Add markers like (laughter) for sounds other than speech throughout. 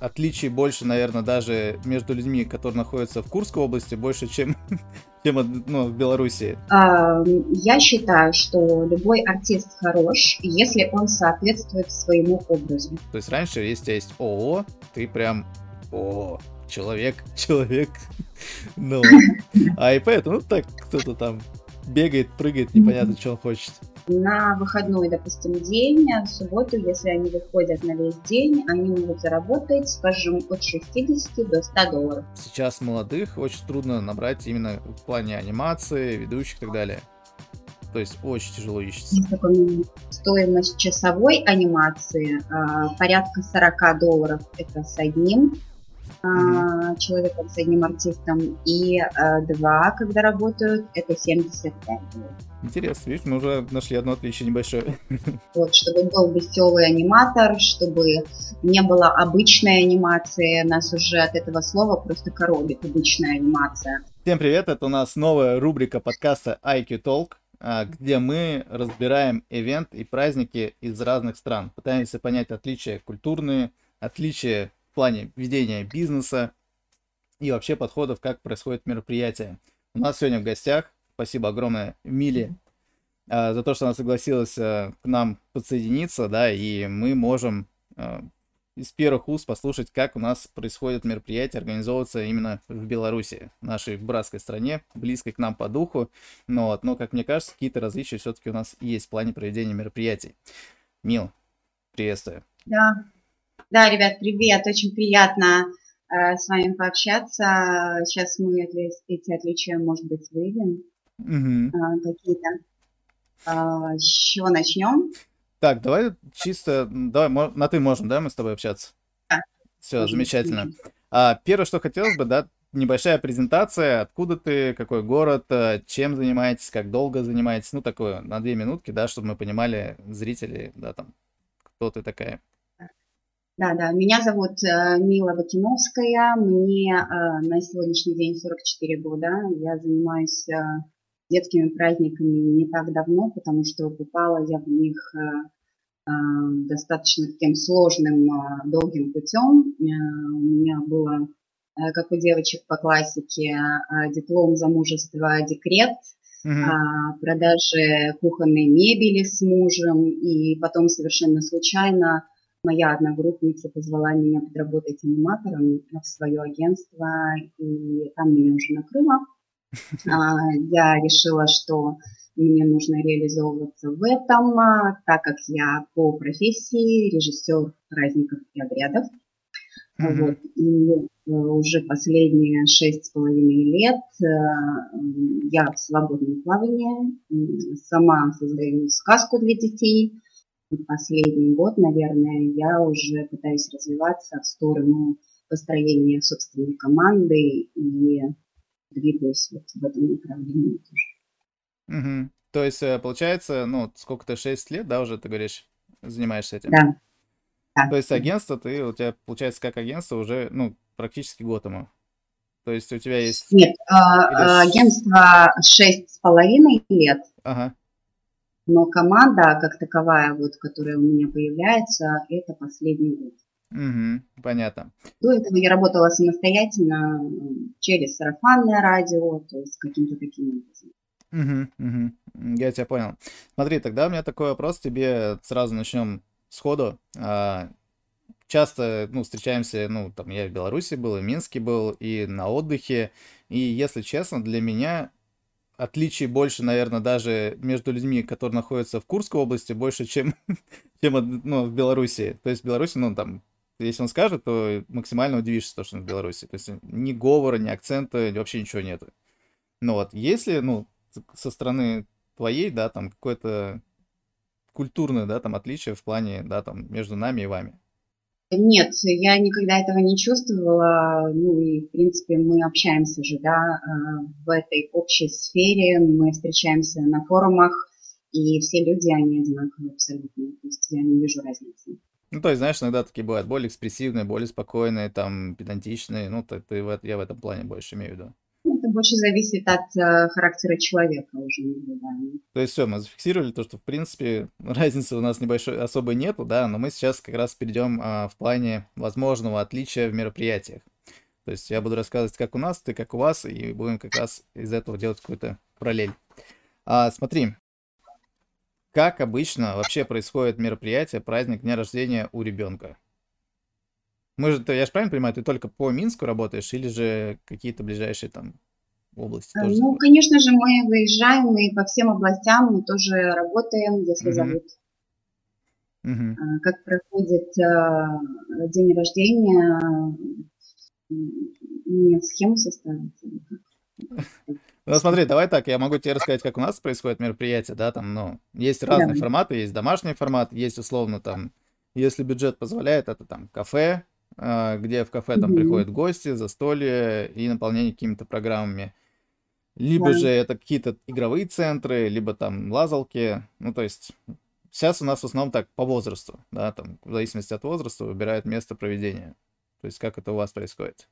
отличий больше, наверное, даже между людьми, которые находятся в Курской области, больше, чем, (laughs) чем ну, в Беларуси? А, я считаю, что любой артист хорош, если он соответствует своему образу. То есть раньше, если у тебя есть ООО, ты прям о, человек, человек. (laughs) Ну, а и поэтому, ну так, кто-то там бегает, прыгает, непонятно, что он хочет на выходной, допустим, день, в субботу, если они выходят на весь день, они могут заработать, скажем, от 60 до 100 долларов. Сейчас молодых очень трудно набрать именно в плане анимации, ведущих и так далее. То есть очень тяжело ищется. Стоимость часовой анимации а, порядка 40 долларов это с одним mm-hmm. человеком, с одним артистом, и а, два, когда работают, это 75 долларов. Интересно, видишь, мы уже нашли одно отличие небольшое. (laughs) Вот, чтобы был веселый аниматор, чтобы не было обычной анимации. Нас уже от этого слова просто коробит обычная анимация. Всем привет, это у нас новая рубрика подкаста IQ Talk, а, где мы разбираем ивент и праздники из разных стран. Пытаемся понять отличия культурные, отличия в плане ведения бизнеса и вообще подходов, как происходит мероприятие. У нас сегодня в гостях Спасибо огромное Миле а, за то, что она согласилась а, к нам подсоединиться, да, и мы можем а, из первых уст послушать, как у нас происходит мероприятие, организовываться именно в Беларуси, нашей братской стране, близкой к нам по духу. Но, вот, но как мне кажется, какие-то различия все-таки у нас есть в плане проведения мероприятий. Мил, приветствую. Да, да, ребят, привет, очень приятно э, с вами пообщаться. Сейчас мы эти отличия, может быть, выявим угу. какие-то. А, с чего начнем? Так, давай чисто, давай на ты можем, да, мы с тобой общаться? Да. Все, замечательно. А, первое, что хотелось бы, да, небольшая презентация, откуда ты, какой город, э, чем занимаетесь, как долго занимаетесь, ну, такое, на две минутки, да, чтобы мы понимали, зрители, да, там, кто ты такая. Да, да, меня зовут э, Мила Бакиновская, мне э, на сегодняшний день 44 года, я занимаюсь э, детскими праздниками не так давно, потому что попала я в них достаточно таким сложным, долгим путем. У меня было, как у девочек по классике, диплом замужества, декрет, uh продажи кухонной мебели с мужем, и потом совершенно случайно моя одногруппница позвала меня подработать аниматором в свое агентство, и там меня уже накрыло. (laughs) А, я решила, что мне нужно реализовываться в этом, а, так как я по профессии режиссер праздников и обрядов. Mm-hmm. Вот, и э, уже последние шесть с половиной лет э, я в свободном плавании, сама создаю сказку для детей. Последний год, наверное, я уже пытаюсь развиваться в сторону построения собственной команды и двигаюсь вот в этом направлении тоже. Угу. То есть, э, получается, ну, сколько-то, 6 лет, да, уже, ты говоришь, занимаешься этим? Да. да. То есть агентство, ты, у тебя, получается, как агентство уже, ну, практически год ему. То есть у тебя есть... Нет, э, Или... агентство шесть с половиной лет. Ага. Но команда, как таковая, вот, которая у меня появляется, это последний год. Угу, понятно. До этого я работала самостоятельно через сарафанное радио, то есть каким-то таким образом. Угу, угу. Я тебя понял. Смотри, тогда у меня такой вопрос тебе сразу начнем сходу. А, часто, ну, встречаемся, ну, там, я в Беларуси был, и в Минске был, и на отдыхе, и, если честно, для меня отличий больше, наверное, даже между людьми, которые находятся в Курской области, больше, чем, (laughs) чем ну, в Беларуси. То есть в Беларуси, ну, там, если он скажет, то максимально удивишься, то, что он в Беларуси. То есть ни говора, ни акцента, вообще ничего нет. Ну вот, если, ну, со стороны твоей, да, там какое-то культурное, да, там отличие в плане, да, там между нами и вами? Нет, я никогда этого не чувствовала. Ну и, в принципе, мы общаемся же, да, э, в этой общей сфере. Мы встречаемся на форумах, и все люди, они одинаковые абсолютно. То есть я не вижу разницы. Ну, то есть, знаешь, иногда такие бывают более экспрессивные, более спокойные, там, педантичные. Ну, ты, ты, я в этом плане больше имею в виду. Больше зависит от э, характера человека уже наблюдаем. То есть все, мы зафиксировали то, что в принципе (laughs) разницы у нас небольшой особой нету, да, но мы сейчас как раз перейдем а, в плане возможного отличия в мероприятиях. То есть я буду рассказывать, как у нас, ты как у вас, и будем как раз из этого делать какую-то параллель. А, смотри, как обычно вообще происходит мероприятие, праздник дня рождения у ребенка? Мы же, я же правильно понимаю, ты только по Минску работаешь или же какие-то ближайшие там области? Тоже ну, конечно же, мы выезжаем и по всем областям мы тоже работаем, если mm-hmm. зовут. Mm-hmm. Как проходит э, день рождения, мне схему составить? Ну, смотри, давай так, я могу тебе рассказать, как у нас происходит мероприятие, да, там, ну, есть разные да. форматы, есть домашний формат, есть условно там, если бюджет позволяет, это там кафе, где в кафе там mm-hmm. приходят гости, застолье и наполнение какими-то программами. Либо да. же это какие-то игровые центры, либо там лазалки, ну, то есть сейчас у нас в основном так по возрасту, да, там в зависимости от возраста выбирают место проведения. То есть как это у вас происходит?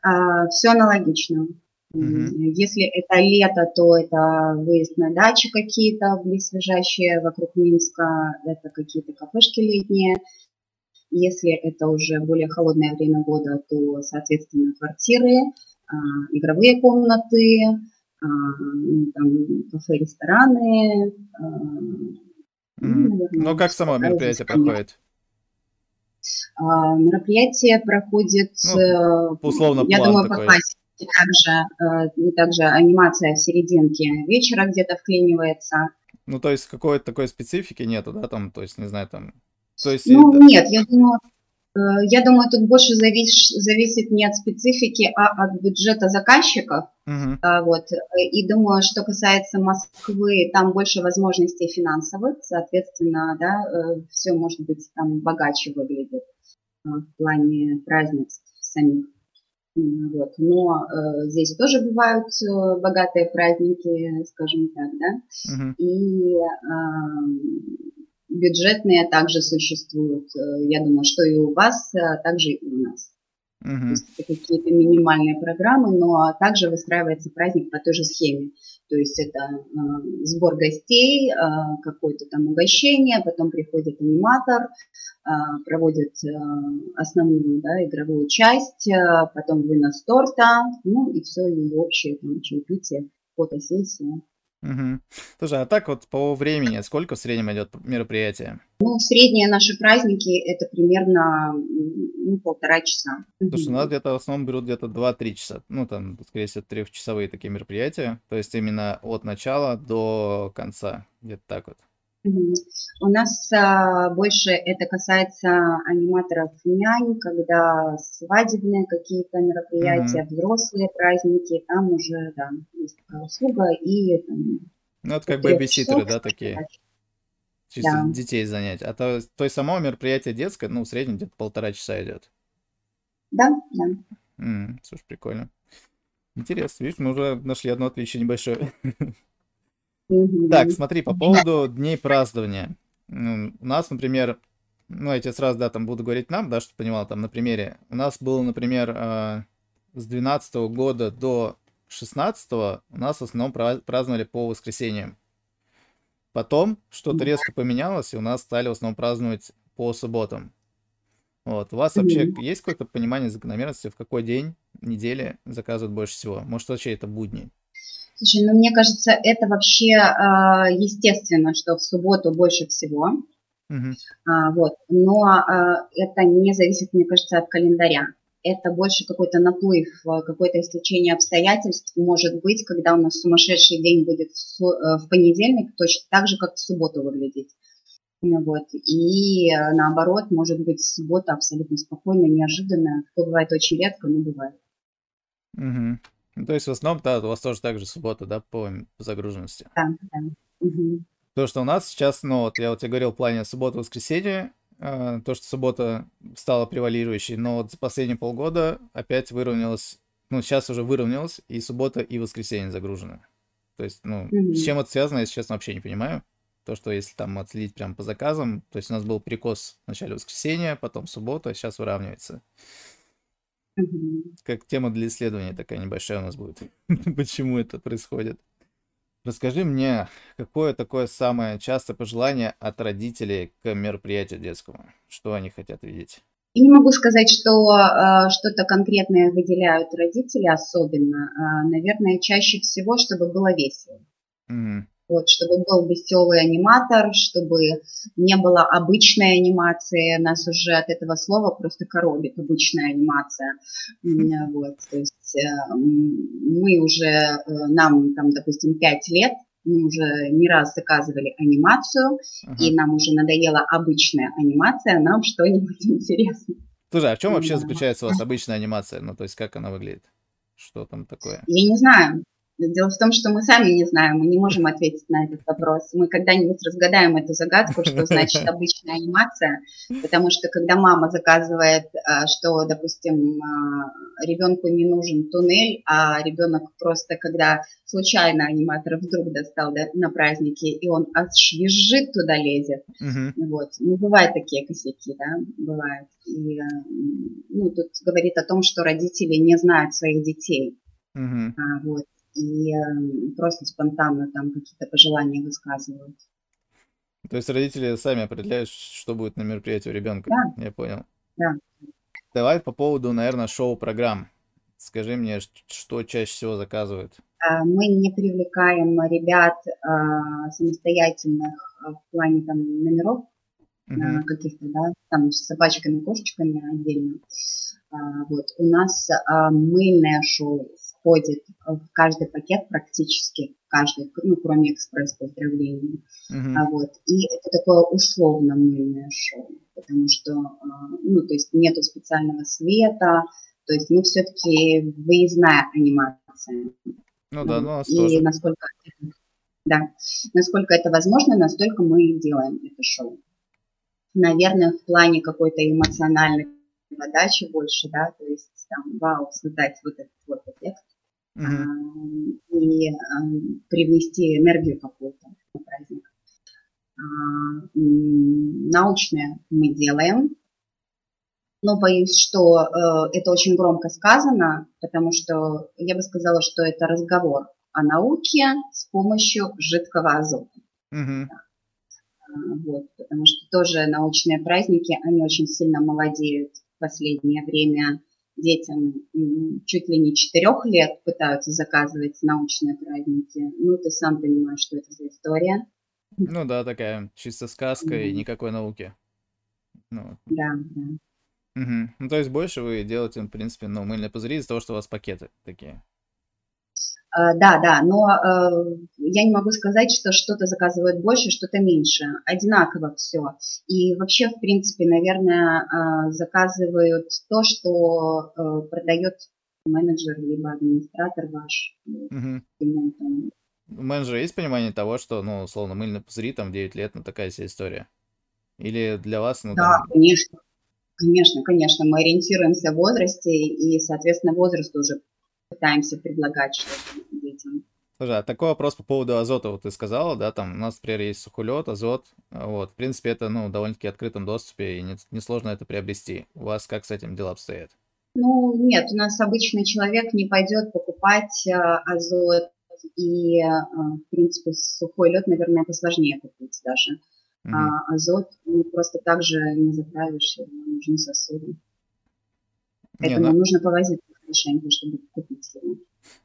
А, все аналогично. Mm-hmm. Если это лето, то это выезд на дачи какие-то близлежащие вокруг Минска, это какие-то кафешки летние. Если это уже более холодное время года, то, соответственно, квартиры, игровые комнаты, а, ну, там, кафе, рестораны. Mm-hmm. Ну, как само мероприятие проходит? Мероприятие проходит, ну, э, условно, я думаю, такой. по классике также, э, также анимация в серединке вечера где-то вклинивается. Ну, то есть какой-то такой специфики нету, да, там, то есть, не знаю, там... То есть, ну, это... нет, я думаю, я думаю, тут больше завис, зависит не от специфики, а от бюджета заказчиков. Uh-huh. Вот. И думаю, что касается Москвы, там больше возможностей финансовых, соответственно, да, э, все может быть там богаче выглядит в плане празднеств самих. Вот. Но э, здесь тоже бывают э, богатые праздники, скажем так, да. Uh-huh. И э, бюджетные также существуют. Э, я думаю, что и у вас, а также и у нас. Uh-huh. То есть это какие-то минимальные программы, но также выстраивается праздник по той же схеме. То есть это э, сбор гостей, э, какое-то там угощение, потом приходит аниматор, э, проводит э, основную да, игровую часть, э, потом вынос торта, ну и все, и общее там, чаепитие, фотосессия. Угу. Слушай, а так вот по времени, сколько в среднем идет мероприятие? Ну, средние наши праздники это примерно ну, полтора часа. Слушай, у нас где-то в основном берут где-то 2-3 часа. Ну, там, скорее всего, трехчасовые такие мероприятия. То есть именно от начала до конца. Где-то так вот. У нас а, больше это касается аниматоров нянь, когда свадебные какие-то мероприятия, mm-hmm. взрослые праздники, там уже, да, есть такая услуга и там, Ну, это как бэбиситеры, да, такие? Чисто да. детей занять. А то, то есть само мероприятие детское, ну, в среднем где-то полтора часа идет. Да, да. Mm, слушай, прикольно. Интересно, видишь, мы уже нашли одно отличие небольшое. (laughs) Так, смотри, по поводу дней празднования. Ну, у нас, например, ну, я тебе сразу, да, там буду говорить нам, да, чтобы понимал, там, на примере. У нас было, например, э, с 12 года до 16 у нас в основном праздновали по воскресеньям. Потом что-то резко поменялось, и у нас стали в основном праздновать по субботам. Вот. У вас вообще есть какое-то понимание закономерности, в какой день недели заказывают больше всего? Может, вообще это будни? Слушай, ну мне кажется, это вообще э, естественно, что в субботу больше всего. Uh-huh. А, вот. Но а, это не зависит, мне кажется, от календаря. Это больше какой-то наплыв, какое-то истечение обстоятельств может быть, когда у нас сумасшедший день будет в, э, в понедельник, точно так же, как в субботу выглядеть. Вот. И наоборот, может быть, суббота абсолютно спокойно, неожиданно. Это бывает очень редко, но бывает. Угу. Ну, то есть в основном, да, у вас тоже так же суббота, да, по загруженности. Да, да. Угу. То, что у нас сейчас, ну, вот я вот тебе говорил в плане суббота-воскресенье, э, то, что суббота стала превалирующей, но вот за последние полгода опять выровнялось, ну, сейчас уже выровнялось, и суббота, и воскресенье загружены. То есть, ну, угу. с чем это связано, я, честно, вообще не понимаю. То, что если там отследить прям по заказам, то есть у нас был перекос в начале воскресенья, потом суббота, сейчас выравнивается. Как тема для исследования такая небольшая у нас будет. (laughs) Почему это происходит? Расскажи мне, какое такое самое частое пожелание от родителей к мероприятию детскому? Что они хотят видеть? И не могу сказать, что э, что-то конкретное выделяют родители особенно. Э, наверное, чаще всего, чтобы было весело. Mm-hmm. Вот, чтобы был веселый аниматор, чтобы не было обычной анимации. Нас уже от этого слова просто коробит обычная анимация. Вот, то есть э, мы уже, э, нам там, допустим, 5 лет, мы уже не раз заказывали анимацию, ага. и нам уже надоела обычная анимация, нам что-нибудь (laughs) интересно. Слушай, а в чем вообще заключается у вас обычная анимация? Ну, то есть как она выглядит? Что там такое? Я не знаю. Дело в том, что мы сами не знаем, мы не можем ответить на этот вопрос. Мы когда-нибудь разгадаем эту загадку, что значит (laughs) обычная анимация, потому что когда мама заказывает, а, что, допустим, а, ребенку не нужен туннель, а ребенок просто, когда случайно аниматор вдруг достал да, на празднике, и он аж визжит туда лезет. Uh-huh. Вот. Ну, бывают такие косяки, да, бывают. И, ну, тут говорит о том, что родители не знают своих детей. Uh-huh. А, вот и эм, просто спонтанно там какие-то пожелания высказывают. То есть родители сами определяют, что будет на мероприятии у ребенка. Да. Я понял. Да. Давай по поводу, наверное, шоу-программ. Скажи мне, что чаще всего заказывают? А, мы не привлекаем ребят а, самостоятельных а, в плане там номеров uh-huh. каких-то, да, там с собачками, кошечками отдельно. Вот. У нас мыльное шоу входит в каждый пакет практически, каждый, ну, кроме экспресс-поздравлений. Uh-huh. А вот, и это такое условно мыльное шоу, потому что, а, ну, то есть нету специального света, то есть мы все-таки выездная анимация. Ну да, ну, и тоже. насколько, да, насколько это возможно, настолько мы делаем это шоу. Наверное, в плане какой-то эмоциональной подачи больше, да, то есть там, вау, создать вот этот вот эффект, uh-huh. и привнести энергию какую-то на праздник. А, научное мы делаем, но боюсь, что э, это очень громко сказано, потому что я бы сказала, что это разговор о науке с помощью жидкого азота. Uh-huh. Вот, потому что тоже научные праздники, они очень сильно молодеют в последнее время детям чуть ли не четырех лет пытаются заказывать научные праздники. Ну, ты сам понимаешь, что это за история. Ну да, такая чисто сказка mm-hmm. и никакой науки. Ну. Да, да. Угу. Ну, то есть больше вы делаете, в принципе, ну, мыльные пузыри из-за того, что у вас пакеты такие. Э, да, да, но э, я не могу сказать, что что-то заказывают больше, что-то меньше. Одинаково все. И вообще, в принципе, наверное, э, заказывают то, что продает менеджер либо администратор ваш. Угу. У менеджера есть понимание того, что, ну, условно, мыльные пузыри, там, 9 лет, ну, такая вся история? Или для вас, ну, Да, там... конечно. Конечно, конечно, мы ориентируемся в возрасте, и, соответственно, возраст уже пытаемся предлагать что-то детям. Слушай, а такой вопрос по поводу азота, вот ты сказала, да, там у нас, например, есть сухолет, азот, вот, в принципе, это, ну, довольно-таки открытом доступе, и несложно не это приобрести. У вас как с этим дела обстоят? Ну, нет, у нас обычный человек не пойдет покупать э, азот, и, э, в принципе, сухой лед, наверное, посложнее купить даже. Mm-hmm. А азот ну, просто так же не заправишь, нужны сосуды. Поэтому не, ну... нужно повозить хорошенько, чтобы купить его.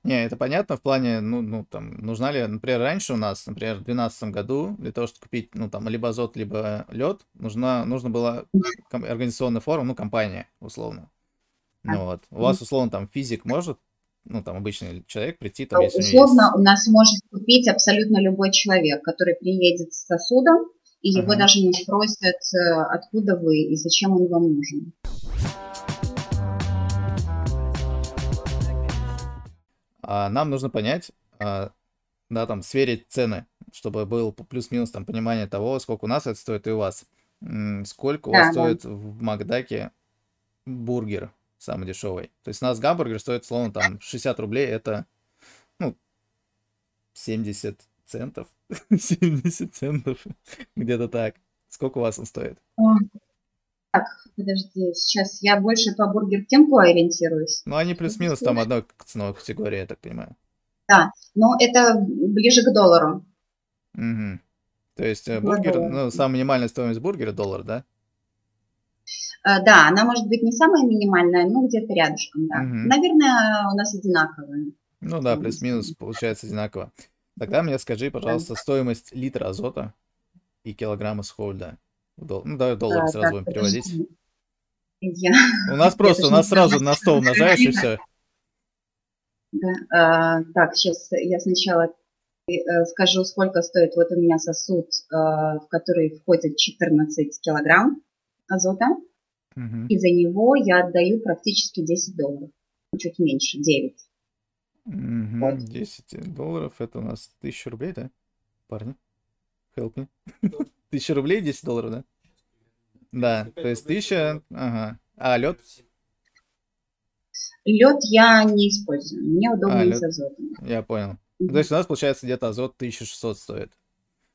Не, это понятно в плане, ну, ну, там, нужна ли, например, раньше у нас, например, в 2012 году, для того, чтобы купить, ну, там, либо азот, либо лед, нужна, нужно было организационная форма, ну, компания, условно. Ну, вот. У вас, условно, там, физик может, ну, там, обычный человек прийти, там, если Условно, у, у нас может купить абсолютно любой человек, который приедет с сосудом, и его uh-huh. даже не спросят, э, откуда вы и зачем он вам нужен. А нам нужно понять, а, да, там, сверить цены, чтобы был плюс-минус там понимание того, сколько у нас это стоит и у вас. Сколько у вас да, стоит в Макдаке бургер самый дешевый. То есть у нас гамбургер стоит, словно, там, 60 рублей, это, ну, 70 центов. (laughs) 70 центов, где-то так. Сколько у вас он стоит? Так, подожди, сейчас я больше по Бургер Кингу ориентируюсь. Ну, они плюс-минус там одной ценовой категории, я так понимаю. Да, но это ближе к доллару. Угу. То есть э, бургер, ну, самая минимальная стоимость бургера доллар, да? Э, да, она может быть не самая минимальная, но где-то рядышком, да. Мгм. Наверное, у нас одинаковые. Ну да, плюс-минус получается одинаково. Тогда мне скажи, пожалуйста, стоимость литра азота и килограмма схольда. В дол- Ну, давай в доллары А, сразу так, будем переводить. Я, У нас (laughs) просто, у нас сразу на стол умножаешь и все. да, а, так, сейчас я сначала э, скажу, сколько стоит. Вот у меня сосуд, э, в который входит 14 килограмм азота, и за него я отдаю практически 10 долларов. Ну, Чуть меньше, 9. Вот. 10 долларов, это у нас 1000 рублей, да? Парни, help me. 1000 рублей, 10 долларов, да? Да, то есть 1000, ага. А лед? Лед я не использую, мне удобнее лёд. с азотом. Я понял. Мгм. То есть у нас получается где-то азот 1600 стоит.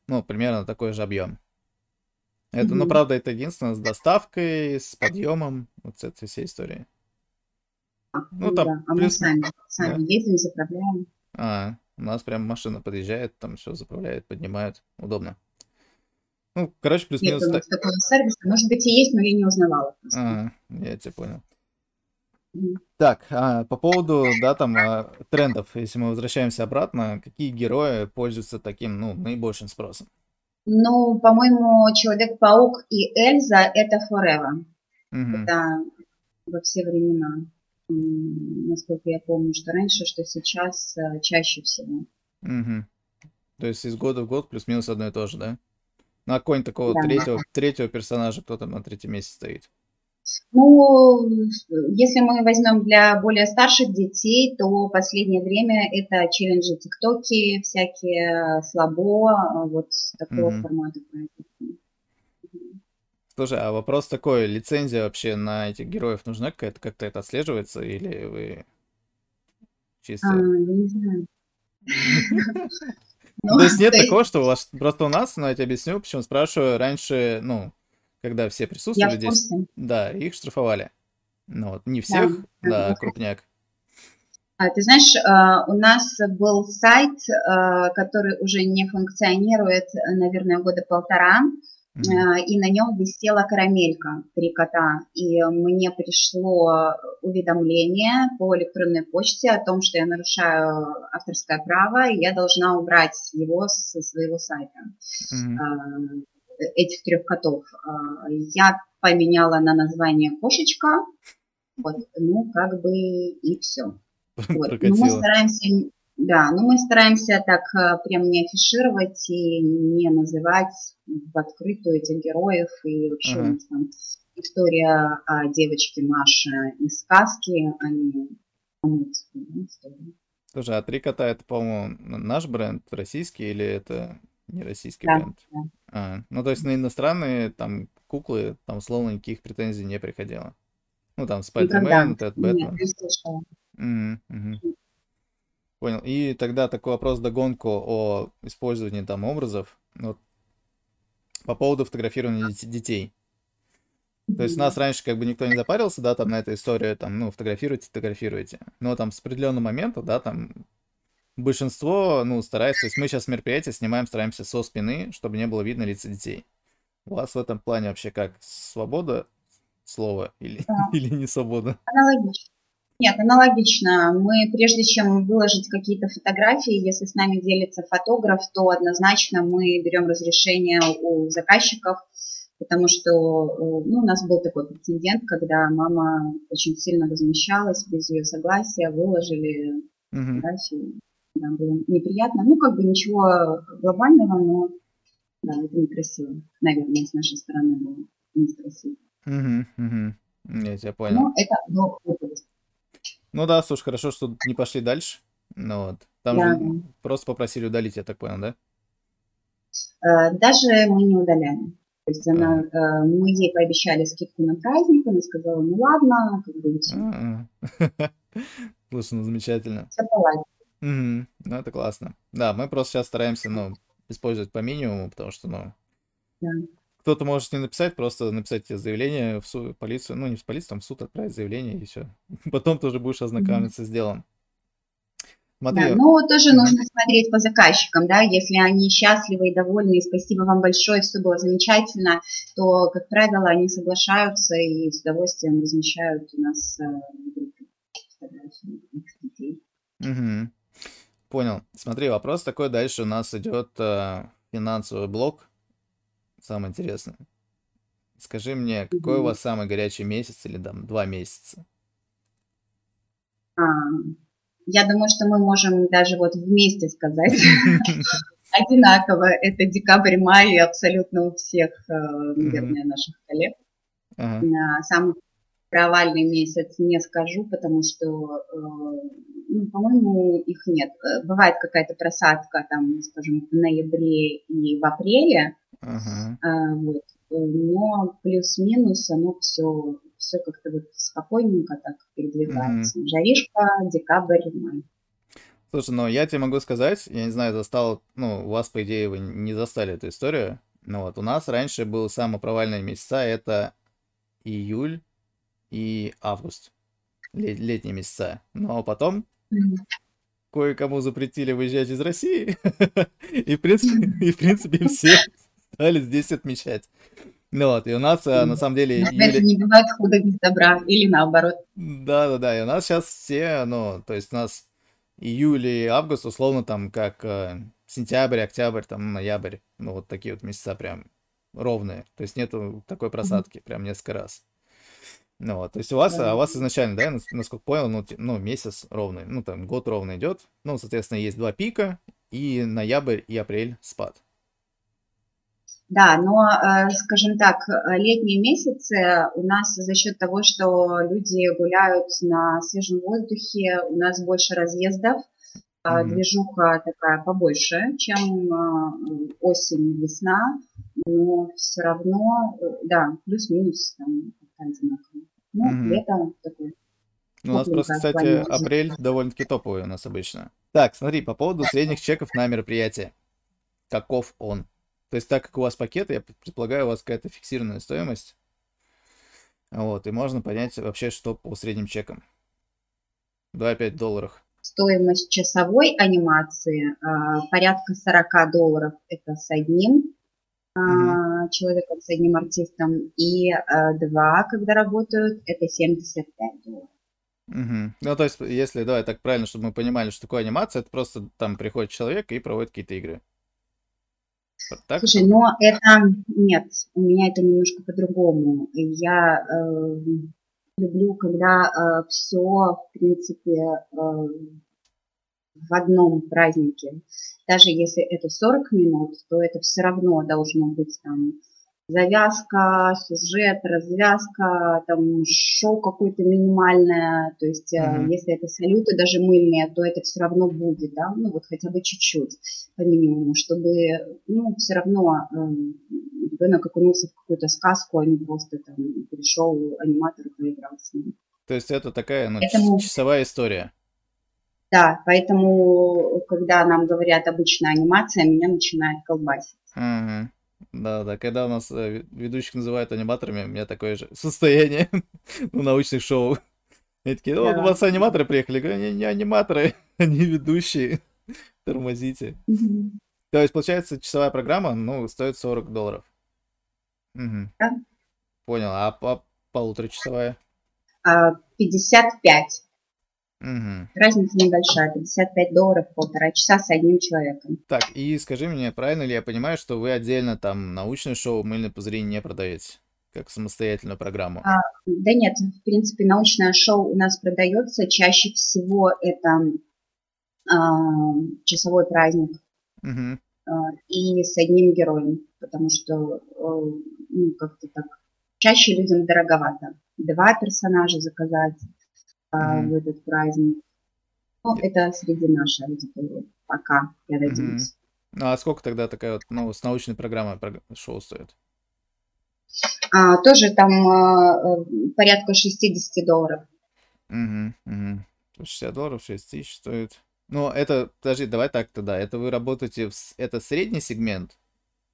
Ну, примерно такой же объем. Это, ну, Мгм. правда, это единственное с доставкой, с подъемом, вот с этой всей историей. Ну, там да. А мы плюс- сами, сами ездим, заправляем. А, у нас прям машина подъезжает, там все заправляет, поднимает. Удобно. Ну, короче, Нет плюс-минус у так. такого сервиса. Может быть и есть, но я не узнавала. просто. А, я тебя понял. Так, а, по поводу, да, там, а, трендов, если мы возвращаемся обратно, какие герои пользуются таким, ну, наибольшим спросом? Ну, по-моему, Человек-паук и Эльза – это forever. Мгм. Это во все времена. Насколько я помню, что раньше, что сейчас э, чаще всего. Мгм. То есть из года в год плюс-минус одно и то же, да? Ну, а какой-нибудь такого Да. третьего, третьего персонажа, кто там на третьем месте стоит? Ну, если мы возьмем для более старших детей, то последнее время это челленджи ТикТоки, всякие слабо, э, вот такого Мгм. формата. Слушай, а вопрос такой, лицензия вообще на этих героев нужна какая-то, как-то это отслеживается, или вы чисто... А, не знаю. (laughs) Ну, То есть нет такого, что у вас просто у нас, но я тебе объясню, почему спрашиваю, раньше, ну, когда все присутствовали здесь, да, их штрафовали. Ну вот, не всех, да, крупняк. А, Ты знаешь, э, у нас был сайт, который уже не функционирует, наверное, года полтора, и на нем висела карамелька три кота. И мне пришло уведомление по электронной почте о том, что я нарушаю авторское право, и я должна убрать его со своего сайта, э, этих трех котов. Э, Я поменяла на название кошечка, вот, ну, как бы и все. (laughs) Вот. Но мы стараемся, да, но мы стараемся так э, прям не афишировать и не называть в открытую этих героев. И вообще у нас там история о девочке Маше из сказки, а не история. Слушай, а три кота это, по-моему, наш бренд, российский, или это не российский Да, бренд? да. А, ну, то есть на иностранные там куклы, там, словно никаких претензий не приходило. Ну, там. Спайдермен, Тед Бэтмен. не слышала. Понял. И тогда такой вопрос догонку о использовании там образов. Вот по поводу фотографирования дет- детей. То есть у нас раньше как бы никто не запарился, да, там на эту историю, там, ну, фотографируйте, фотографируйте. Но там с определенного момента, да, там большинство, ну, старается, то есть мы сейчас мероприятие снимаем, стараемся со спины, чтобы не было видно лица детей. У вас в этом плане вообще как? Свобода слова или, Да. (laughs) или не свобода? Аналогично. Нет, аналогично. Мы, прежде чем выложить какие-то фотографии, если с нами делится фотограф, то однозначно мы берем разрешение у заказчиков, потому что э, ну, у нас был такой прецедент, когда мама очень сильно возмущалась, без ее согласия выложили фотографии. Да, было неприятно. Ну, как бы ничего глобального, но да, это некрасиво. Наверное, с нашей стороны было некрасиво. Мгм, мгм. Я тебя понял. Но это был опыт. Ну да, слушай, хорошо, что не пошли дальше. Ну вот. Там Да, же просто попросили удалить, я так понял, да? Э, Даже мы не удаляли. То есть она, А. э, мы ей пообещали скидку на праздник, она сказала, ну ладно, как бы все, А. (laughs) Слушай, ну замечательно. Мгм. Ну это классно. Да, мы просто сейчас стараемся, ну, использовать по минимуму, потому что, ну, Да. Кто-то может не написать, просто написать тебе заявление в суд, полицию, ну не в полицию, там в суд отправить заявление и все. (laughs) Потом ты уже будешь ознакомиться с делом. Смотри. Да, но тоже нужно смотреть по заказчикам, да, если они счастливы и довольны, и спасибо вам большое, все было замечательно, то, как правило, они соглашаются и с удовольствием размещают у нас э, фотографии детей. Угу. Понял. Смотри, вопрос такой, дальше у нас идет э, финансовый блок. Самое интересное. Скажи мне, какой у вас самый горячий месяц или там два месяца? А, я думаю, что мы можем даже вот вместе сказать (laughs) одинаково. Это декабрь-май абсолютно у всех, э, наверное, наших коллег. Самый провальный месяц не скажу, потому что, э, ну, по-моему, их нет. Э, бывает какая-то просадка, там, скажем, в ноябре и в апреле, uh-huh. вот. но плюс-минус оно все все как-то вот спокойненько так передвигается. Mm-hmm. Жаришка, декабрь, май. Слушай, ну я тебе могу сказать, я не знаю, застал, ну, у вас, по идее, вы не застали эту историю, но вот у нас раньше был самый провальный месяца, это июль и август, лет, летние месяца. Но потом mm-hmm. кое-кому запретили выезжать из России, (laughs) и, в принципе, и, в принципе, все стали здесь отмечать. Ну вот, и у нас, mm. на самом деле... Июля... не бывает худо без добра, или наоборот. Да-да-да, и у нас сейчас все, ну, то есть у нас июль и август, условно, там, как э, сентябрь, октябрь, там, ноябрь, ну, вот такие вот месяца прям ровные, то есть нету такой просадки, mm-hmm. прям несколько раз. Ну вот, то есть у вас, да. а у вас изначально, да, насколько понял, ну, ну, месяц ровный, ну, там, год ровно идет, ну, соответственно, есть два пика, и ноябрь и апрель спад. Да, но, э, скажем так, летние месяцы у нас за счет того, что люди гуляют на свежем воздухе, у нас больше разъездов, mm-hmm. движуха такая побольше, чем э, осень, весна, но все равно, да, плюс-минус там одинаково. Ну, mm-hmm. лето такое. Ну, у нас просто, кстати, апрель довольно-таки топовый у нас обычно. Так, смотри, по поводу средних чеков на мероприятие. Каков он? То есть, так как у вас пакеты, я предполагаю, у вас какая-то фиксированная стоимость. Вот, и можно понять вообще, что по средним чекам. 2,5 долларов. Стоимость часовой анимации э, порядка 40 долларов. Это с одним э, человеком, с одним артистом. И э, два, когда работают, это 75 долларов. Угу. Ну, то есть, если, давай так правильно, чтобы мы понимали, что такое анимация, это просто там приходит человек и проводит какие-то игры. Так? Слушай, но это нет, у меня это немножко по-другому. Я э, люблю, когда э, все, в принципе, э, в одном празднике. Даже если это 40 минут, то это все равно должно быть там завязка, сюжет, развязка, там шоу какое-то минимальное, то есть mm-hmm. если это салюты даже мыльные, то это все равно будет, да, ну вот хотя бы чуть-чуть по минимуму, чтобы, ну, все равно э, ребенок окунулся в какую-то сказку, а не просто там пришел аниматор и поиграл с ним. То есть это такая, ну, Поэтому... часовая история. Да, поэтому, когда нам говорят обычная анимация, меня начинает колбасить. Угу. Да, да, когда у нас э, ведущих называют аниматорами, у меня такое же состояние (laughs) на научных шоу. И такие, ну, у вас аниматоры приехали. Говорю, не, не аниматоры, (laughs) они ведущие. Тормозите. То есть, получается, часовая программа, ну, стоит 40 долларов. Угу. Да. Понял. А по полуторачасовая? 55. Угу. Разница небольшая, 55 долларов, полтора часа с одним человеком. Так, и скажи мне, правильно ли я понимаю, что вы отдельно там научное шоу «Мыльное пузыри» не продаете? Как самостоятельную программу? А, да нет, в принципе, научное шоу у нас продается. Чаще всего это а, часовой праздник угу. а, и с одним героем, потому что а, ну, как-то так чаще людям дороговато. Два персонажа заказать mm-hmm. в этот праздник. Ну, это среди нашей аудитории пока, я надеюсь. Mm-hmm. Ну, а сколько тогда такая вот, ну, с научной программой шоу стоит? А, тоже там а, порядка 60 долларов. Угу, угу. 60 долларов, 6 тысяч стоит. Ну, это, подожди, давай так тогда. Это вы работаете, в, это средний сегмент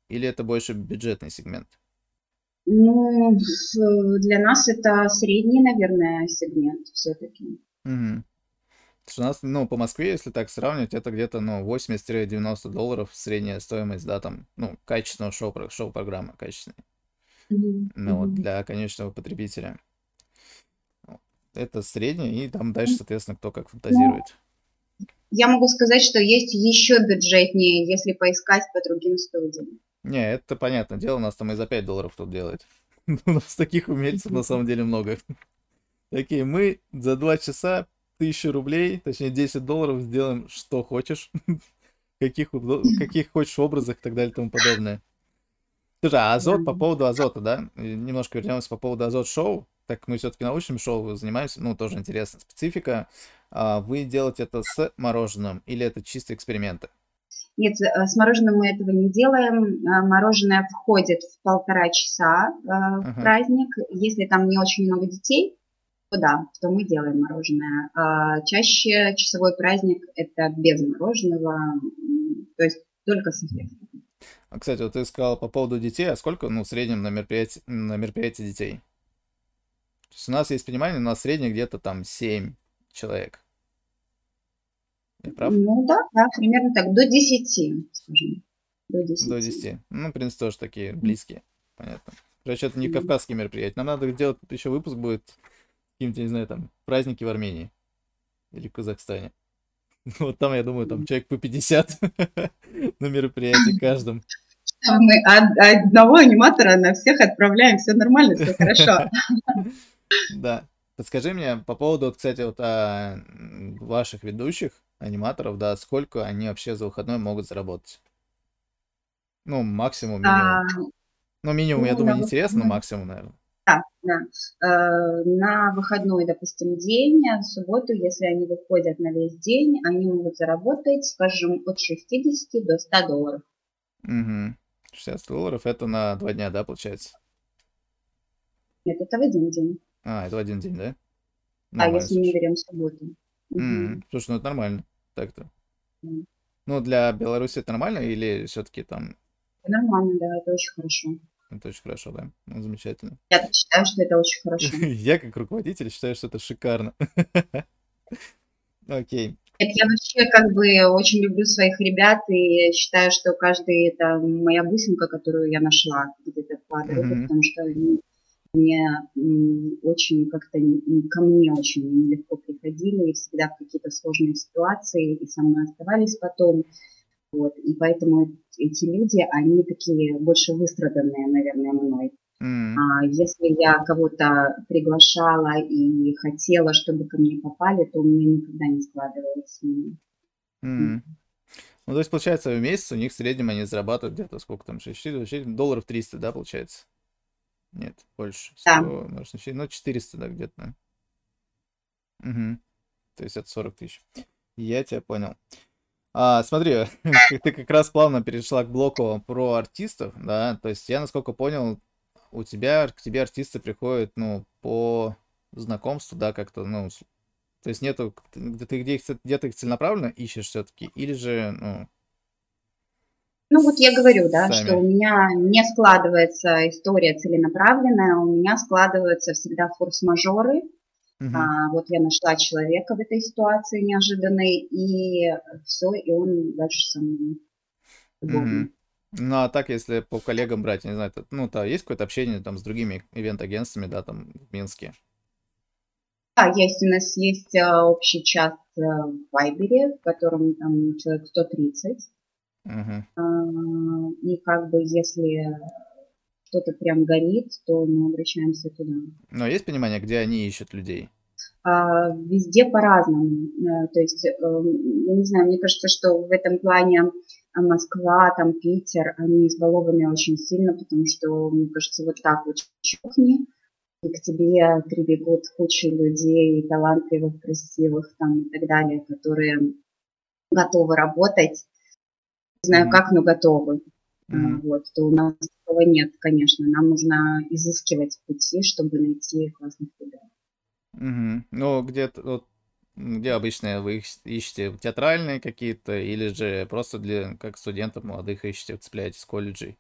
или это больше бюджетный сегмент? Ну, для нас это средний, наверное, сегмент все-таки. Угу. У нас, ну, по Москве, если так сравнивать, это где-то, ну, 80-90 долларов средняя стоимость, да, там, ну, качественного шоу, шоу-программы, качественной. Mm-hmm. Ну, вот для конечного потребителя. Это среднее, и там дальше, соответственно, кто как фантазирует. Я могу сказать, что есть еще бюджетнее, если поискать по другим студиям. Не, это понятно дело, у нас там и за 5 долларов тут делает. (laughs) У нас таких умельцев на самом деле много. Такие, мы за 2 часа тысячу рублей, точнее 10 долларов сделаем что хочешь. (laughs) каких, каких хочешь образах и так далее и тому подобное. Слушай, а азот, по поводу азота, да? Немножко вернемся по поводу азот-шоу. Так мы все-таки научным шоу занимаемся, ну, тоже интересно. Специфика. А, вы делаете это с мороженым или это чисто эксперименты? Нет, э, с мороженым мы этого не делаем. Э, мороженое входит в полтора часа э, в uh-huh. праздник. Если там не очень много детей, то да, то мы делаем мороженое. А чаще часовой праздник это без мороженого, то есть только с эффектом. А, кстати, вот ты сказал по поводу детей, а сколько, ну, в среднем на мероприятии, на мероприятии детей? То есть у нас есть понимание, у нас средний где-то там 7 человек. Я прав? Ну да, да, примерно так, до 10, скажем. До 10. До 10. Ну, в принципе, тоже такие близкие. Понятно. Короче, это не кавказские мероприятия. Нам надо сделать еще выпуск будет каким-то, не знаю, там, праздники в Армении или в Казахстане. (laughs) Вот там, я думаю, там человек по 50 (laughs) на мероприятии каждом. Мы одного аниматора на всех отправляем, все нормально, все хорошо. (laughs) Да. Подскажи мне по поводу, кстати, вот а, ваших ведущих, аниматоров, да, сколько они вообще за выходной могут заработать? Ну, максимум, минимум. А, ну, минимум, ну, я думаю, интересно, но максимум, наверное. Да, да. Э, на выходной, допустим, день, в субботу, если они выходят на весь день, они могут заработать, скажем, от 60 до 100 долларов. Угу. 60 долларов это на два дня, да, получается? Нет, это в один день. А, это в один день, да? А если не берем субботу. Угу. Слушай, ну это нормально так-то. Mm. Ну, для Беларуси это нормально или все-таки там... Нормально, да, это очень хорошо. Это очень хорошо, да. Ну, замечательно. Я считаю, что это очень хорошо. (laughs) Я как руководитель считаю, что это шикарно. (laughs) Окей. Нет, я вообще как бы очень люблю своих ребят и считаю, что каждый это моя бусинка, которую я нашла где-то по дороге, потому что мне очень как-то ко мне очень легко приходили и всегда в какие-то сложные ситуации и со мной оставались потом. Вот, и поэтому эти люди, они такие больше выстраданные, наверное, мной. Mm. А если я кого-то приглашала и хотела, чтобы ко мне попали, то у меня никогда не складывалось ними. Mm. Ну, то есть, получается, в месяц у них в среднем они зарабатывают где-то сколько там, 6, долларов 300, да, получается? Нет, больше. 100, да. Может, ну, 400, да, где-то. Угу. То есть это 40 тысяч. Я тебя понял. А, смотри, (laughs) ты как раз плавно перешла к блоку про артистов, да, то есть я, насколько понял, у тебя, к тебе артисты приходят, ну, по знакомству, да, как-то, ну, то есть нету, ты где, где ты их целенаправленно ищешь все-таки, или же, ну, ну вот я говорю, да, Сами. что у меня не складывается история целенаправленная, у меня складываются всегда форс-мажоры. Угу. А, вот я нашла человека в этой ситуации неожиданной, и все, и он дальше со мной. Угу. Ну а так, если по коллегам брать, не знаю, ну то есть какое-то общение там с другими ивент-агентствами, да, там в Минске? Да, есть у нас есть а, общий чат а, в Вайбере, в котором там человек 130. Uh-huh. И как бы если что-то прям горит, то мы обращаемся туда. Но есть понимание, где они ищут людей? А, везде по-разному. Э, то есть, эм, я не знаю, мне кажется, что в этом плане Москва, там Питер, они избалованы очень сильно, потому что, мне кажется, вот так вот чухни, и к тебе прибегут куча людей, талантливых, красивых там и так далее, которые готовы работать знаю как, но готовы. Mm-hmm. Вот, то у нас такого нет, конечно. Нам нужно изыскивать пути, чтобы найти классных ребят. Mm-hmm. Ну, где-то вот, где обычно вы ищете театральные какие-то, или же просто для как студентов молодых ищете, цепляете с колледжей?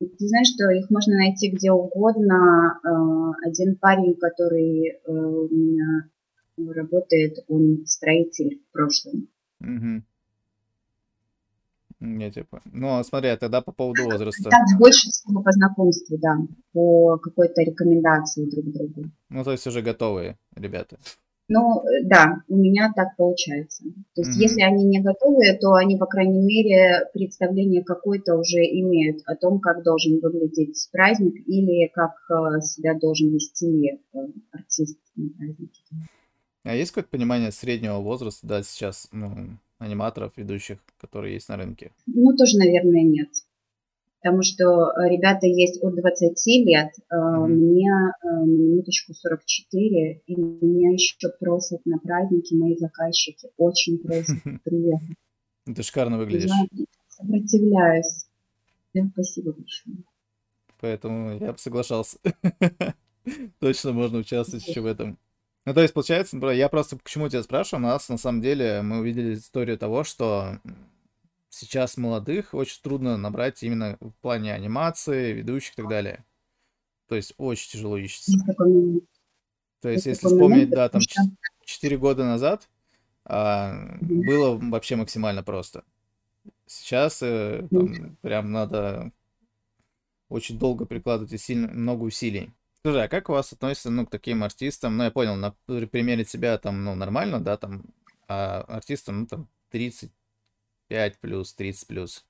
Ты знаешь, что их можно найти где угодно. Э, один парень, который э, у меня работает, он строитель в прошлом. Угу. Не, типа. Ну, а смотри, а тогда по поводу возраста. Так, больше всего по знакомству, да, по какой-то рекомендации друг другу. Ну, то есть уже готовые ребята. Ну, да, у меня так получается. То есть, mm-hmm. если они не готовые, то они, по крайней мере, представление какое-то уже имеют о том, как должен выглядеть праздник или как э, себя должен вести э, артист на празднике. А есть какое-то понимание среднего возраста, да, сейчас, ну, аниматоров, ведущих, которые есть на рынке? Ну, тоже, наверное, нет потому что э, ребята есть от 20 лет, mm-hmm. мне э, на минуточку 44, и меня еще просят на праздники мои заказчики, очень просят (laughs) приехать. Ты шикарно выглядишь. Я сопротивляюсь. Спасибо большое. Поэтому я бы соглашался. (laughs) Точно можно участвовать еще в этом. Ну, то есть, получается, я просто к чему тебя спрашиваю, у нас на самом деле мы увидели историю того, что сейчас молодых очень трудно набрать именно в плане анимации, ведущих и так далее. То есть очень тяжело ищется. То есть, если вспомнить, да, там 4 года назад а, было вообще максимально просто. Сейчас э, там, прям надо очень долго прикладывать сильно, много усилий. Слушай, а как у вас относится, ну, к таким артистам? Ну, я понял, на примере себя там, ну, нормально, да, там, а артистам, ну, там, 30, 5 плюс, 30 плюс?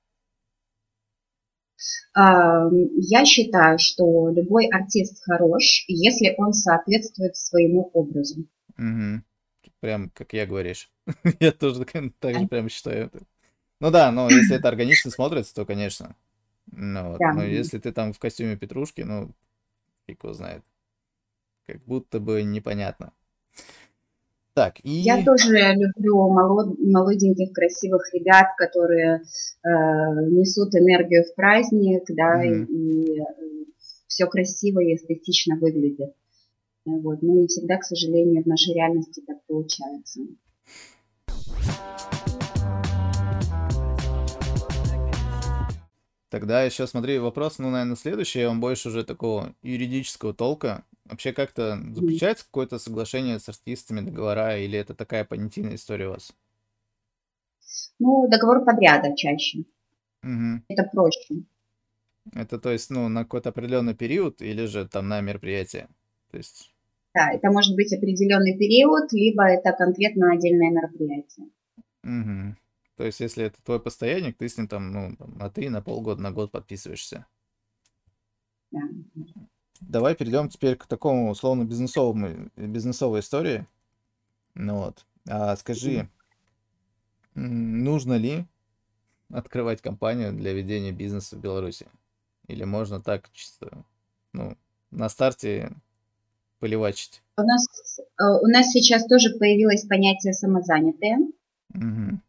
Я считаю, что любой артист хорош, если он соответствует своему образу. Угу. Прям как я говоришь. (laughs) я тоже так же прям считаю это. Ну да, но если это органично смотрится, то, конечно. Ну, вот. да. Но если ты там в костюме Петрушки, ну, фиг его знает. Как будто бы непонятно. Так, и... Я тоже люблю молод... молоденьких, красивых ребят, которые э, несут энергию в праздник, да, mm-hmm. и, и э, все красиво и эстетично выглядит. Вот. Но не всегда, к сожалению, в нашей реальности так получается. Тогда еще смотри, вопрос, ну, наверное, следующий, он больше уже такого юридического толка. Вообще как-то заключается какое-то соглашение с артистами, договора, или это такая понятийная история у вас? Ну, договор подряда чаще. Угу. Это проще. Это то есть, ну, на какой-то определенный период или же там на мероприятие? То есть... Да, это может быть определенный период, либо это конкретно отдельное мероприятие. Угу. То есть, если это твой постоянник, ты с ним там, ну, на три, на полгода, на год подписываешься. Да. Давай перейдем теперь к такому условно бизнесовому, бизнесовой истории. Ну вот. А скажи, нужно ли открывать компанию для ведения бизнеса в Беларуси? Или можно так чисто, ну, на старте поливачить? У нас, э, у нас сейчас тоже появилось понятие самозанятые. Угу.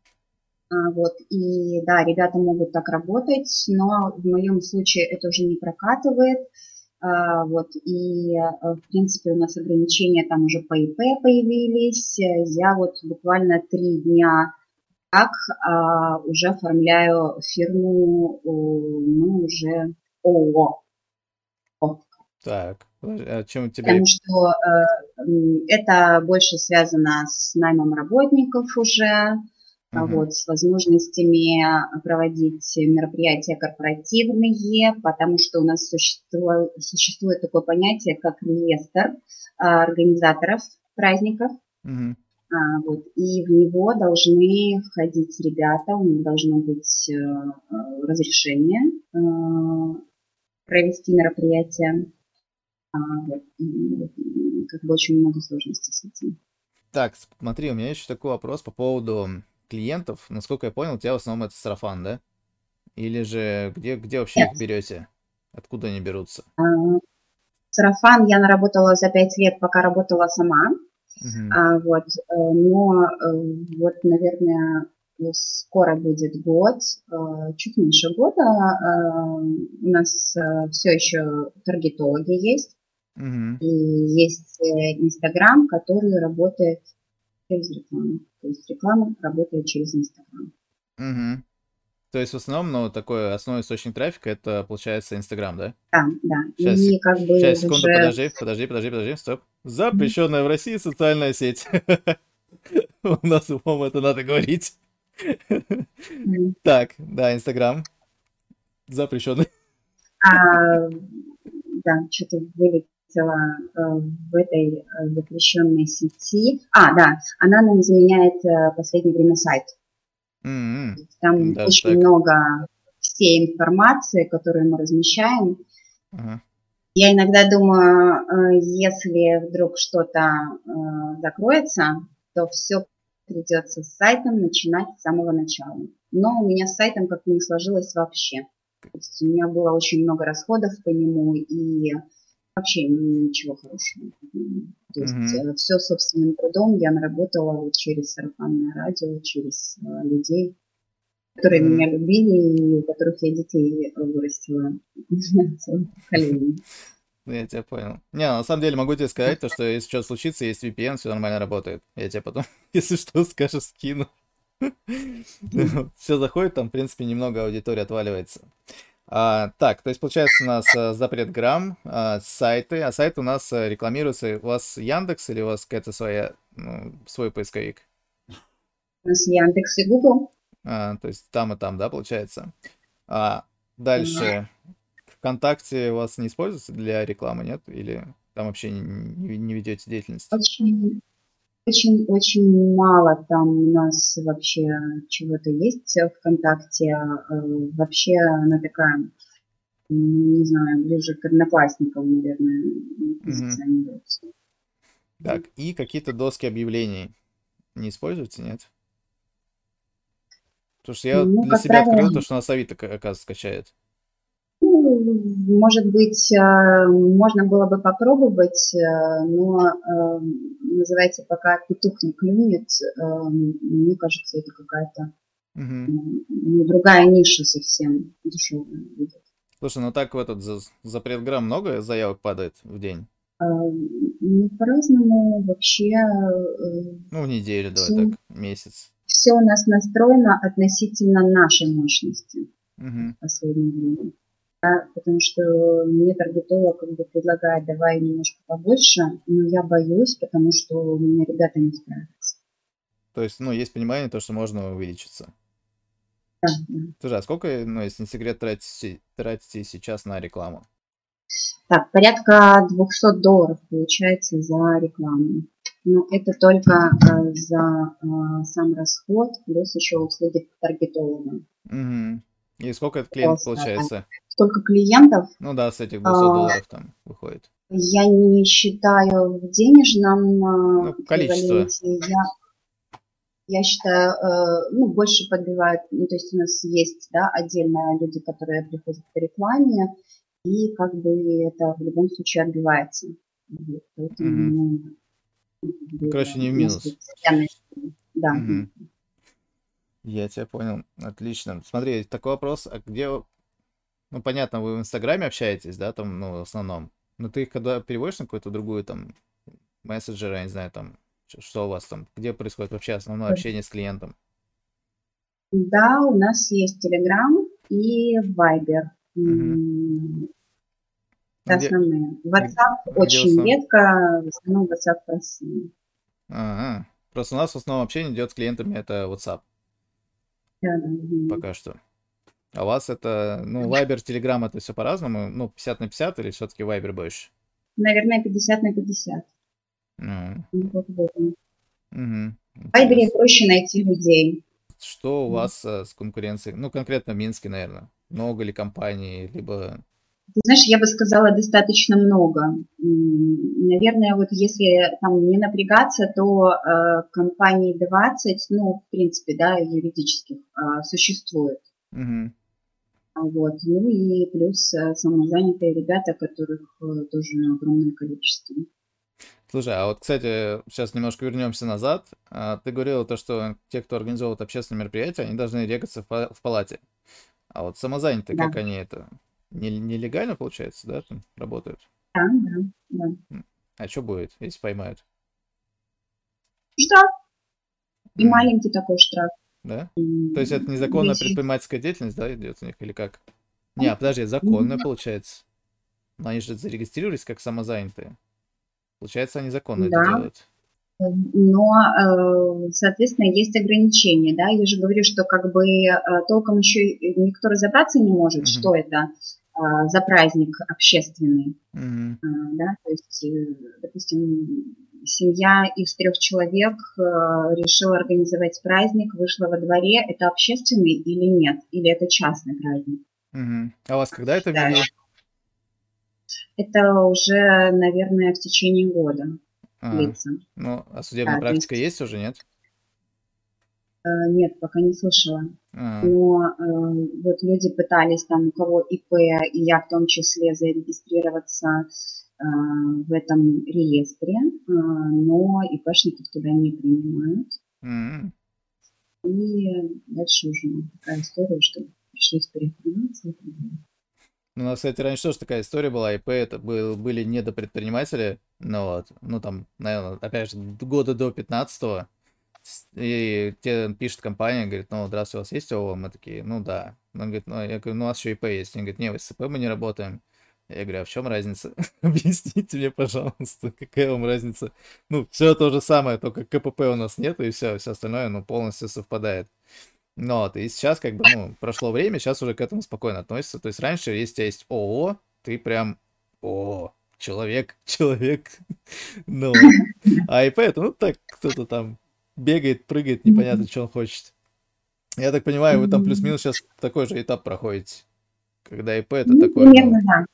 Вот, и да, ребята могут так работать, но в моем случае это уже не прокатывает. А, вот, и, э, в принципе, у нас ограничения там уже по ИП появились. Я вот буквально три дня как а, уже оформляю фирму, ну, уже ООО. Так, а чем тебе... Потому что э, это больше связано с наймом работников уже, Uh-huh. Вот, с возможностями проводить мероприятия корпоративные, потому что у нас существует, существует такое понятие, как реестр а, организаторов праздников. Uh-huh. А, вот, и в него должны входить ребята, у них должно быть а, разрешение а, провести мероприятие. А, вот, и, как бы очень много сложностей с этим. Так, смотри, у меня еще такой вопрос по поводу клиентов, насколько я понял, у тебя в основном это сарафан, да? Или же где, где вообще Нет. их берете? Откуда они берутся? А, сарафан я наработала за пять лет, пока работала сама. Uh-huh. А, вот, э, но э, вот, наверное, скоро будет год, э, чуть меньше года. У нас все еще таргетологи есть. Uh-huh. И есть Инстаграм, который работает через рекламу. То есть реклама работает через Инстаграм. Угу. То есть в основном, ну, такой основной источник трафика это получается Инстаграм, да? Да, да. Сейчас, И как бы сейчас, секунду, уже... подожди, подожди, подожди, подожди, стоп. Запрещенная в России социальная сеть. (laughs) У нас, по-моему, это надо говорить. М. Так, да, Инстаграм. Запрещенный. А, да, что-то вылетело э, в этой э, запрещенной сети. А, да, она нам заменяет э, в последнее время сайт. М-м. Там Даже очень так. много всей информации, которую мы размещаем. Ага. Я иногда думаю, э, если вдруг что-то э, закроется, то все придется с сайтом начинать с самого начала. Но у меня с сайтом как-то не сложилось вообще. То есть у меня было очень много расходов по нему и вообще ничего хорошего. То есть Мгм. все собственным трудом я наработала вот через сарафанное радио, через э, людей, которые Мгм. меня любили и у которых я детей вырастила. (laughs) Поколение. Ну, Я тебя понял. Не, на самом деле могу тебе сказать, то, что если что случится, есть VPN, все нормально работает. Я тебе потом, (laughs) если что, скажешь, скину. (laughs) Все заходит, там, в принципе, немного аудитории отваливается. А, так, то есть, получается, у нас а, запрет грамм, а, сайты, а сайты у нас а, рекламируются. У вас Яндекс или у вас какая-то своя, ну, свой поисковик? У нас Яндекс и Google. А, то есть там и там, да, получается. А дальше ВКонтакте у вас не используется для рекламы, нет? Или там вообще не, не- не ведете деятельность? Очень, очень, очень мало там у нас вообще чего-то есть ВКонтакте. Э, Вообще она такая, м, не знаю, ближе к одноклассникам, наверное, позиционируется. Так, и какие-то доски объявлений не используете, нет? Потому что я Ну, для себя открыл правило, то, что нас Авито, ка- оказывается, скачает. Может быть, э, можно было бы попробовать, э, но э, называйте, пока петух не клюнет, мне кажется, это какая-то ну, другая ниша совсем дешевая будет. Слушай, ну так в этот за- запрет грамм много заявок падает в день? Ну, по-разному вообще Ну, в неделю, давай все, так, месяц. все у нас настроено относительно нашей мощности Мгм. в последнее время. Да, потому что мне таргетолог как бы предлагает, давай немножко побольше, но я боюсь, потому что у меня ребята не справятся. То есть, ну, есть понимание, то, что можно увеличиться. Да, да. Слушай, а сколько, ну, если не секрет, тратите, тратите сейчас на рекламу? Так, порядка 200 долларов получается за рекламу. Но это только э, за э, сам расход, плюс еще услуги таргетолога. Мгм. И сколько это клиент Просто, получается? Сколько клиентов? Ну да, с этих 200 А, долларов там выходит. Я не считаю в денежном Ну, э, количество. эквиваленте. Я, я считаю, э, ну, больше подбивают, ну, то есть у нас есть, да, отдельно люди, которые приходят по рекламе, и как бы это в любом случае отбивается. Поэтому, Мгм. ну, Короче, не в минус. Да. Мгм. Я тебя понял. Отлично. Смотри, такой вопрос, а где... Ну, понятно, вы в Инстаграме общаетесь, да, там, ну, в основном. Но ты их когда переводишь на какую-то другую, там, мессенджер, я не знаю, там, что у вас там, где происходит вообще основное общение с клиентом? Да, у нас есть Telegram и Viber. Ну, Это где, основные. WhatsApp где очень основном? редко, в основном WhatsApp в России. Ага. Просто у нас в основном общение идет с клиентами, это WhatsApp Да, да, мгм. пока что. А у вас это, ну, Viber, Telegram, это все по-разному? Ну, 50 на 50 или все-таки Viber больше? Наверное, 50 на 50. Ну, Ну, вот в этом. мгм. В Viber Интересно. проще найти людей. Что у М. вас э, с конкуренцией? Ну, конкретно в Минске, наверное. Много ли компаний, либо... Ты знаешь, я бы сказала, достаточно много. Наверное, вот если там не напрягаться, то э, компаний 20, ну, в принципе, да, юридических э, существует. Мгм. А Вот. Ну и плюс э, самозанятые ребята, которых э, тоже огромное количество. Слушай, а вот, кстати, сейчас немножко вернемся назад. А, Ты говорила то, что те, кто организовывает общественные мероприятия, они должны регаться в па- в палате. А вот самозанятые, Да. как они это? Не- Нелегально, получается, да, там работают? Да, да, да. А что будет, если поймают? Штраф и маленький такой штраф. Да? То есть это незаконная предпринимательская деятельность, да, идет у них или как? Не, а подожди, законная получается. Но они же зарегистрировались как самозанятые. Получается, они законно да. это делают. Но, э, соответственно, есть ограничения, да, я же говорю, что как бы э, толком еще никто разобраться не может, mm-hmm. что это э, за праздник общественный, mm-hmm. да, то есть, допустим, семья из трех человек решила организовать праздник, вышла во дворе, это общественный или нет, или это частный праздник. Mm-hmm. А вас когда это да. ввели? Это уже, наверное, в течение года а, длится. Ну, а судебная да, практика есть... есть уже, нет? Э, нет, пока не слышала. А. Но э, вот люди пытались там, у кого ИП, и я в том числе, зарегистрироваться э, в этом реестре, э, но ИПшников туда не принимают. Mm-hmm. И дальше уже такая история, что пришлось далее. Ну, у нас, кстати, раньше тоже такая история была. ИП это был, были недопредприниматели. Ну вот, ну там, наверное, опять же, года до 15-го. И тебе пишет компания, говорит, ну, здравствуйте, у вас есть ООО? Мы такие, ну да. Он говорит, ну, я говорю, ну, у нас еще ИП есть. Он говорит, не, в СП мы не работаем. Я говорю, а в чем разница? (laughs) Объясните мне, пожалуйста, какая вам разница? Ну, все то же самое, только КПП у нас нет, и все, все остальное, ну, полностью совпадает. Ну вот, и сейчас как бы, ну, прошло время, сейчас уже к этому спокойно относится. То есть раньше, если у тебя есть ООО, ты прям, о, человек, (laughs) человек. ну, а ИП это, ну, так, кто-то там бегает, прыгает, непонятно, что он хочет. Я так понимаю, вы там плюс-минус сейчас такой же этап проходите. Когда ИП это ну, такое... Примерно, да.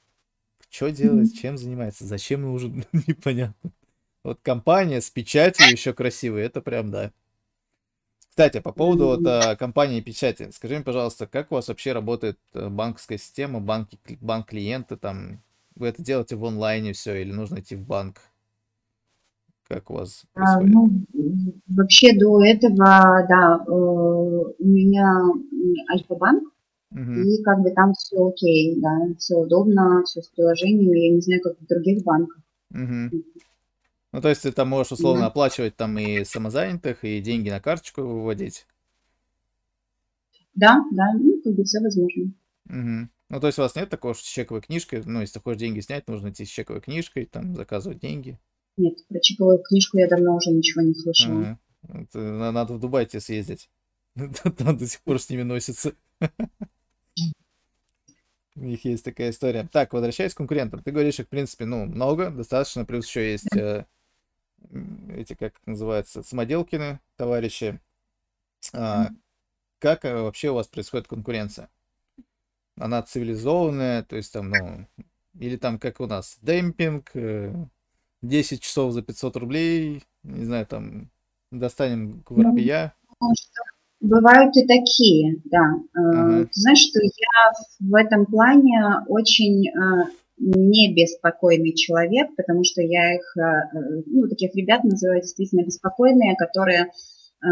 Что делать, чем занимается, зачем нужен, (laughs) непонятно. Вот компания с печатью еще красивой, это прям, да. Кстати, по поводу вот, а, компании печати, скажи мне, пожалуйста, как у вас вообще работает э, банковская система, банки, банк клиенты, там, вы это делаете в онлайне все или нужно идти в банк? Как у вас а, ну, вообще до этого, да, э, у меня Альфа-банк, угу. и как бы там все окей, да, все удобно, все с приложением, я не знаю, как в других банках. Угу. Ну, то есть ты там можешь условно да. оплачивать там и самозанятых, и деньги на карточку выводить. Да, да, ну, как бы все возможно. Угу. Ну, то есть у вас нет такого, что с чековой книжкой, ну, если ты хочешь деньги снять, нужно идти с чековой книжкой, там, заказывать деньги. Нет, про чековую книжку я давно уже ничего не слышала. Это, надо в Дубай тебе съездить. (laughs) Там до сих пор с ними носится. (laughs) У них есть такая история. Так, возвращаясь к конкурентам. Ты говоришь, их, в принципе, ну, много, достаточно, плюс еще есть э, эти, как называется, самоделкины, товарищи. А, как э, вообще у вас происходит конкуренция? Она цивилизованная, то есть там, ну, или там, как у нас, демпинг, 10 э, часов за 500 рублей, не знаю, там, достанем воробья. Бывают и такие, да. Э, ага. Ты знаешь, что я в этом плане очень не беспокойный человек, потому что я их, э, ну, таких ребят называю действительно беспокойные, которые э,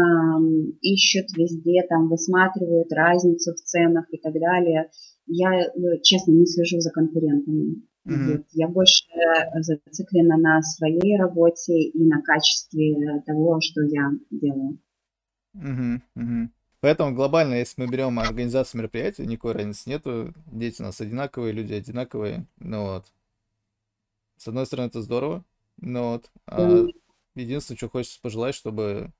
ищут везде, там, высматривают разницу в ценах и так далее. Я, э, честно, не слежу за конкурентами. Mm-hmm. Я больше зациклена на своей работе и на качестве того, что я делаю. Mm-hmm. Mm-hmm. Поэтому глобально, если мы берем организацию мероприятий, никакой разницы нету. Дети у нас одинаковые, люди одинаковые. Ну вот. С одной стороны, это здорово. Ну вот. А единственное, что хочется пожелать, чтобы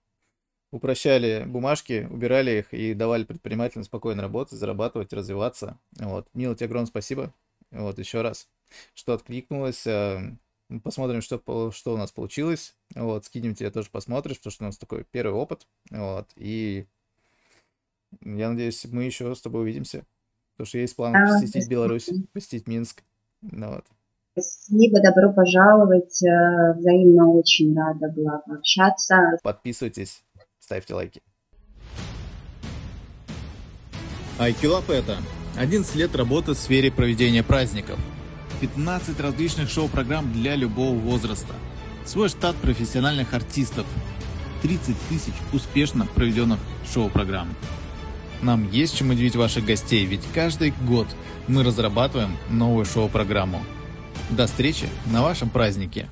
упрощали бумажки, убирали их и давали предпринимателям спокойно работать, зарабатывать, развиваться. Вот. Мила, тебе огромное спасибо. Вот, еще раз, что откликнулось. Посмотрим, что, что у нас получилось. Вот, скинем тебе тоже посмотришь, потому что у нас такой первый опыт. Вот, и я надеюсь, мы еще с тобой увидимся. Потому что есть план а, посетить Беларусь, посетить Минск. Ну, вот. Спасибо, добро пожаловать. Э, взаимно очень рада была пообщаться. Подписывайтесь, ставьте лайки. Айкилап это 11 лет работы в сфере проведения праздников. 15 различных шоу-программ для любого возраста. Свой штат профессиональных артистов. 30 тысяч успешно проведенных шоу-программ. Нам есть чем удивить ваших гостей, ведь каждый год мы разрабатываем новую шоу-программу. До встречи на вашем празднике!